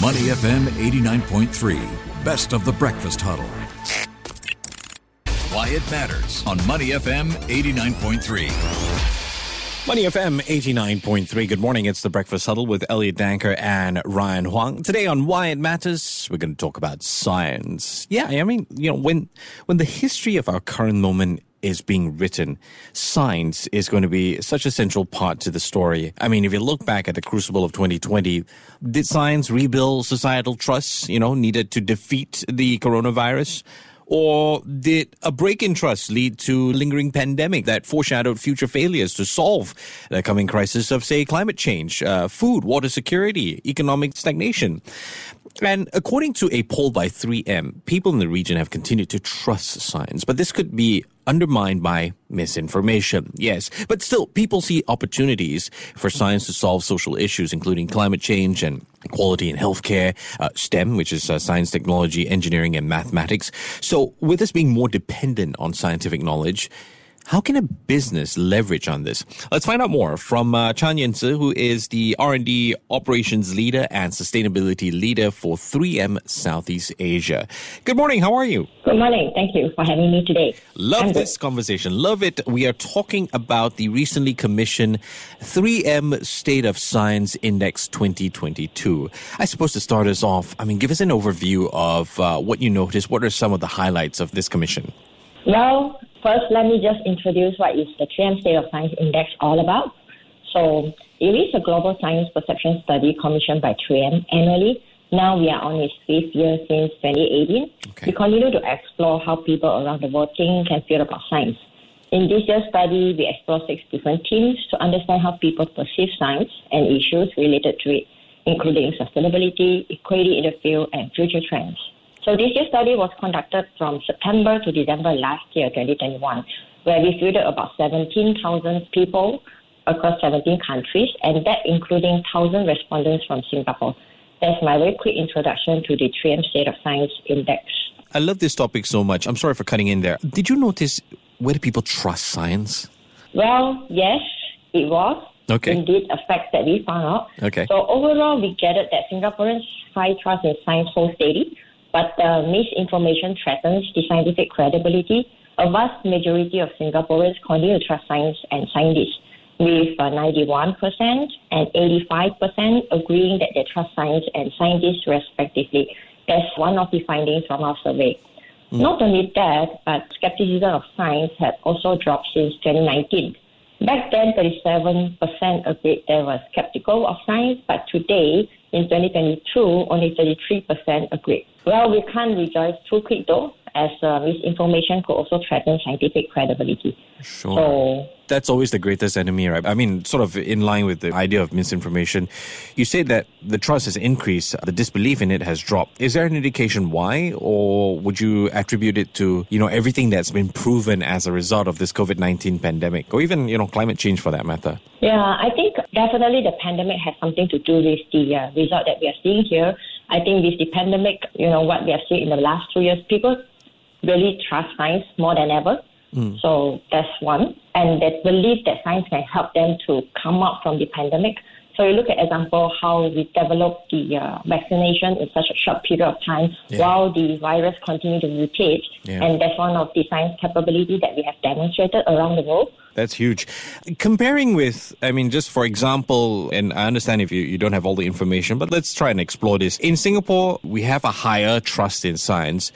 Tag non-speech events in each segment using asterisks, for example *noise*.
Money FM 89.3, best of the breakfast huddle. Why it matters on Money FM 89.3. Money FM 89.3. Good morning. It's the Breakfast Huddle with Elliot Danker and Ryan Huang. Today on Why It Matters, we're going to talk about science. Yeah, I mean, you know, when when the history of our current moment is being written, science is going to be such a central part to the story. I mean, if you look back at the crucible of 2020, did science rebuild societal trust, you know, needed to defeat the coronavirus? Or did a break in trust lead to lingering pandemic that foreshadowed future failures to solve the coming crisis of, say, climate change, uh, food, water security, economic stagnation? And according to a poll by 3M, people in the region have continued to trust science, but this could be undermined by misinformation. Yes, but still, people see opportunities for science to solve social issues, including climate change and equality in healthcare, uh, STEM, which is uh, science, technology, engineering, and mathematics. So, with us being more dependent on scientific knowledge, how can a business leverage on this? Let's find out more from uh, Chan Yen Sze, who is the R&D operations leader and sustainability leader for 3M Southeast Asia. Good morning. How are you? Good morning. Thank you for having me today. Love I'm this good. conversation. Love it. We are talking about the recently commissioned 3M State of Science Index 2022. I suppose to start us off, I mean, give us an overview of uh, what you noticed. What are some of the highlights of this commission? Well, first, let me just introduce what is the 3M State of Science Index all about. So, it is a global science perception study commissioned by 3M annually. Now we are on its fifth year since 2018. Okay. We continue to explore how people around the world think and feel about science. In this year's study, we explore six different themes to understand how people perceive science and issues related to it, including sustainability, equity in the field, and future trends. So this year's study was conducted from September to December last year, 2021, where we filtered about 17,000 people across 17 countries, and that including 1,000 respondents from Singapore. That's my very quick introduction to the 3M State of Science Index. I love this topic so much. I'm sorry for cutting in there. Did you notice where do people trust science? Well, yes, it was Okay. indeed a fact that we found out. Okay. So overall, we gathered that Singaporeans' high trust in science holds steady, but uh, misinformation threatens the scientific credibility. A vast majority of Singaporeans continue to trust science and scientists, with uh, 91% and 85% agreeing that they trust science and scientists respectively. That's one of the findings from our survey. Not only that, but skepticism of science has also dropped since 2019. Back then, 37% agreed they were skeptical of science, but today, in 2022, only 33% agreed. Well, we can't rejoice too quick though, as uh, misinformation could also threaten scientific credibility. Sure. So, That's always the greatest enemy, right? I mean, sort of in line with the idea of misinformation. You say that the trust has increased, the disbelief in it has dropped. Is there an indication why, or would you attribute it to, you know, everything that's been proven as a result of this COVID 19 pandemic, or even, you know, climate change for that matter? Yeah, I think definitely the pandemic has something to do with the uh, result that we are seeing here. I think with the pandemic, you know, what we have seen in the last two years, people really trust science more than ever. So that's one. And they believe that science can help them to come out from the pandemic. So you look at example how we developed the uh, vaccination in such a short period of time Yeah. while the virus continued to mutate. Yeah. And that's one of the science capability that we have demonstrated around the world. That's huge. Comparing with, I mean, just for example, and I understand if you, you don't have all the information, but let's try and explore this. In Singapore, we have a higher trust in science.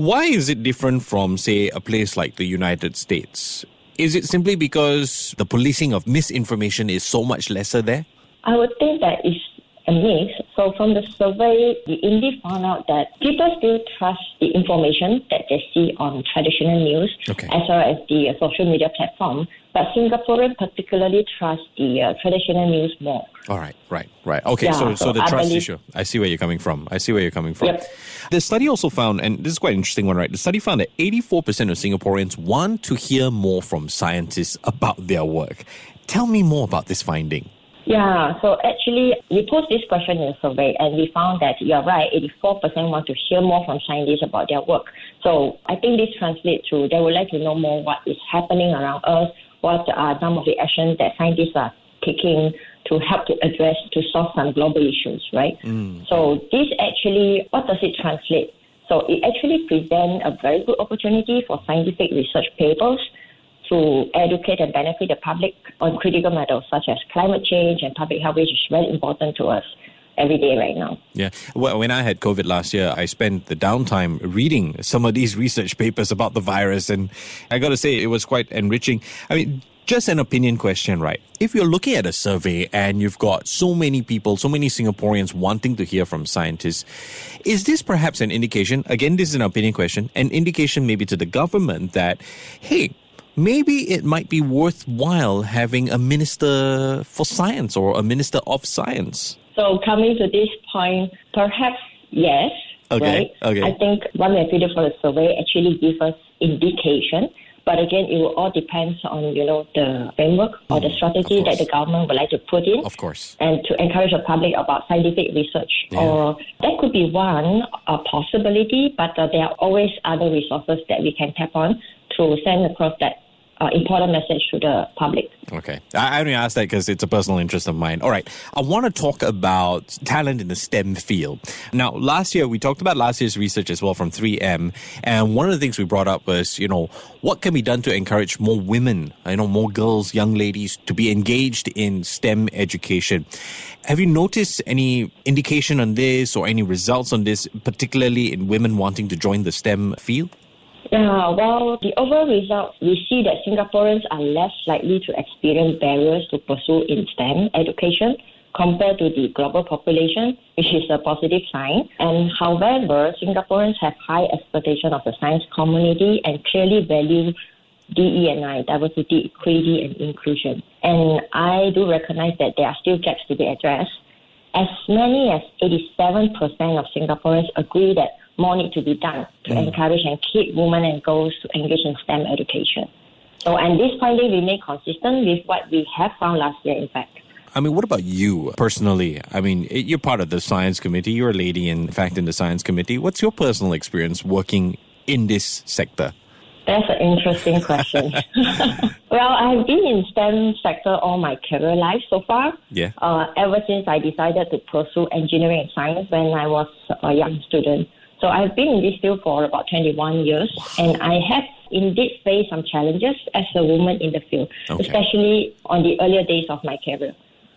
Why is it different from, say, a place like the United States? Is it simply because the policing of misinformation is so much lesser there? I would think that it's a mix. So from the survey, we indeed found out that people still trust the information that they see on traditional news Okay. as well as the uh, social media platform. But Singaporeans particularly trust the uh, traditional news more. All right, right, right. Okay, Yeah, so, so so the I trust believe- issue. I see where you're coming from. I see where you're coming from. Yep. The study also found, and this is quite an interesting one, right? The study found that 84% of Singaporeans want to hear more from scientists about their work. Tell me more about this finding. Yeah, so actually, we posed this question in the survey, and we found that you're right, 84% want to hear more from scientists about their work. So I think this translates to they would like to know more what is happening around us, what are some of the actions that scientists are taking to help to address, to solve some global issues, right? Mm. So this actually, what does it translate? So it actually presents a very good opportunity for scientific research papers to educate and benefit the public on critical matters such as climate change and public health, which is very important to us every day right now. Yeah. Well, when I had COVID last year, I spent the downtime reading some of these *laughs* research papers about the virus, and I got to say, it was quite enriching. I mean, just an opinion question, right? If you're looking at a survey and you've got so many people, so many Singaporeans wanting to hear from scientists, is this perhaps an indication? Again, this is an opinion question, an indication maybe to the government that, hey, maybe it might be worthwhile having a minister for science or a minister of science. So coming to this point, perhaps yes. Okay, Right? okay. I think one method for the survey actually gives us indication. But again, it will all depends on you know the framework or the strategy Mm, that the government would like to put in. Of course. and to encourage the public about scientific research. Yeah. Or that could be one uh, possibility, but uh, there are always other resources that we can tap on to send across that uh, important message to the public. Okay. I, only ask that because it's a personal interest of mine. All right. I want to talk about talent in the STEM field. Now, last year, we talked about last year's research as well from 3M. And one of the things we brought up was, you know, what can be done to encourage more women, you know, more girls, young ladies to be engaged in STEM education. Have you noticed any indication on this or any results on this, particularly in women wanting to join the STEM field? Yeah, well, the overall result, we see that Singaporeans are less likely to experience barriers to pursue in STEM education compared to the global population, which is a positive sign. And however, Singaporeans have high expectation of the science community and clearly value DE&I, diversity, equity, and inclusion. And I do recognize that there are still gaps to be addressed. As many as 87% of Singaporeans agree that more need to be done to encourage and keep women and girls to engage in STEM education. So, and this finding remain consistent with what we have found last year, in fact. I mean, what about you personally? I mean, you're part of the science committee. You're a lady, in fact, in the science committee. What's your personal experience working in this sector? That's an interesting question. *laughs* *laughs* well, I've been in STEM sector all my career life so far. Yeah. Uh, ever since I decided to pursue engineering and science when I was a young student. So I've been in this field for about 21 years, and I have indeed faced some challenges as a woman in the field, Okay. especially on the earlier days of my career.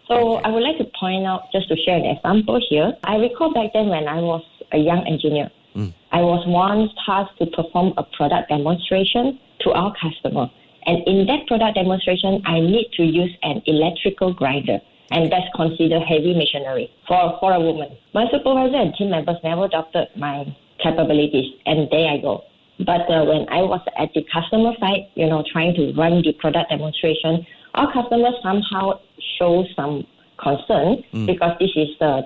So Okay. I would like to point out, just to share an example here. I recall back then when I was a young engineer, mm. I was once tasked to perform a product demonstration to our customer. And in that product demonstration, I need to use an electrical grinder. And that's considered heavy machinery for, for a woman. My supervisor and team members never doubted my capabilities, and there I go. But uh, when I was at the customer side, you know, trying to run the product demonstration, our customers somehow show some concern because this is uh,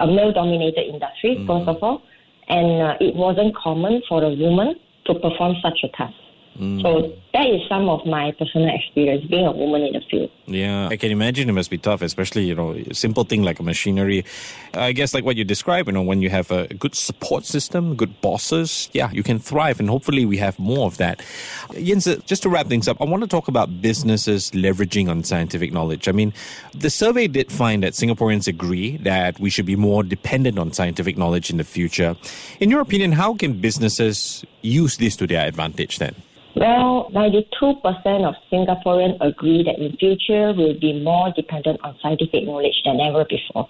a male-dominated industry, first of all, and uh, it wasn't common for a woman to perform such a task. So that is some of my personal experience being a woman in the field. Yeah, I can imagine it must be tough, especially, you know, simple thing like a machinery. I guess like what you describe, you know, when you have a good support system, good bosses, yeah, you can thrive and hopefully we have more of that. Yen Sze, uh, just to wrap things up, I want to talk about businesses leveraging on scientific knowledge. I mean, the survey did find that Singaporeans agree that we should be more dependent on scientific knowledge in the future. In your opinion, how can businesses use this to their advantage then? Well, 92% of Singaporeans agree that in future we'll be more dependent on scientific knowledge than ever before.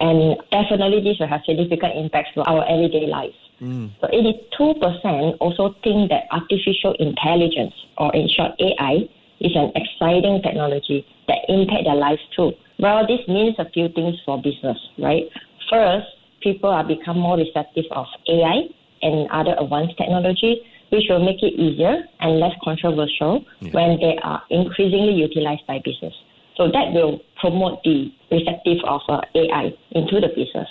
And definitely this will have significant impacts to our everyday lives. Mm. So 82% also think that artificial intelligence, or in short AI, is an exciting technology that impact their lives too. Well, this means a few things for business, right? First, people are become more receptive of AI and other advanced technology, which will make it easier and less controversial when they are increasingly utilized by business. So that will promote the receptive of uh, AI into the business.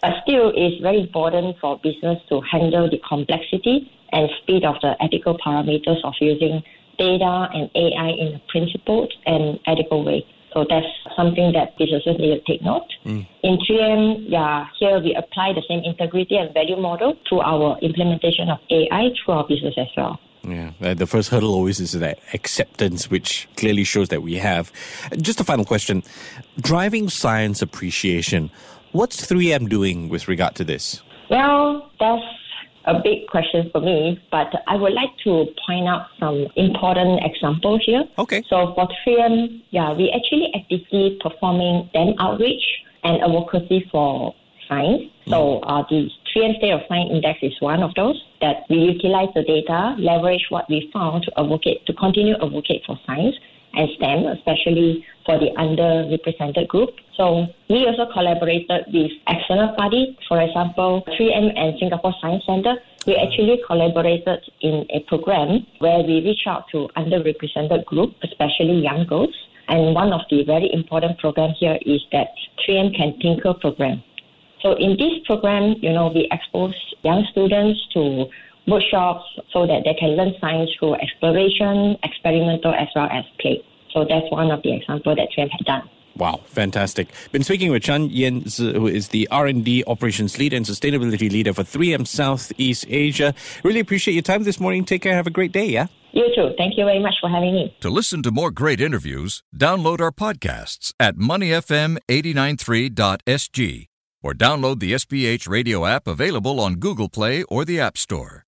But still, it's very important for business to handle the complexity and speed of the ethical parameters of using data and AI in a principled and ethical way. So that's something that businesses need to take note. Mm. In 3M, yeah, here we apply the same integrity and value model to our implementation of AI through our business as well. Yeah, the first hurdle always is that acceptance, which clearly shows that we have. Just a final question driving science appreciation. What's 3M doing with regard to this? Well, that's a big question for me, but I would like to point out some important examples here. Okay. So for 3M, yeah, we actually actively performing STEM outreach and advocacy for science. So uh, the 3M State of Science Index is one of those that we utilize the data, leverage what we found to advocate, to continue advocate for science and STEM, especially for the underrepresented group. So we also collaborated with external parties, for example, 3M and Singapore Science Center. We actually collaborated in a program where we reach out to underrepresented group, especially young girls. And one of the very important program here is that 3M Can Tinker program. So in this program, you know, we expose young students to workshops so that they can learn science through exploration, experimental, as well as play. So that's one of the examples that 3M had done. Wow, fantastic. Been speaking with Chan Yen, who is the R&D operations lead and sustainability leader for 3M Southeast Asia. Really appreciate your time this morning. Take care. Have a great day, yeah? You too. Thank you very much for having me. To listen to more great interviews, download our podcasts at moneyfm893.sg or download the SPH radio app available on Google Play or the App Store.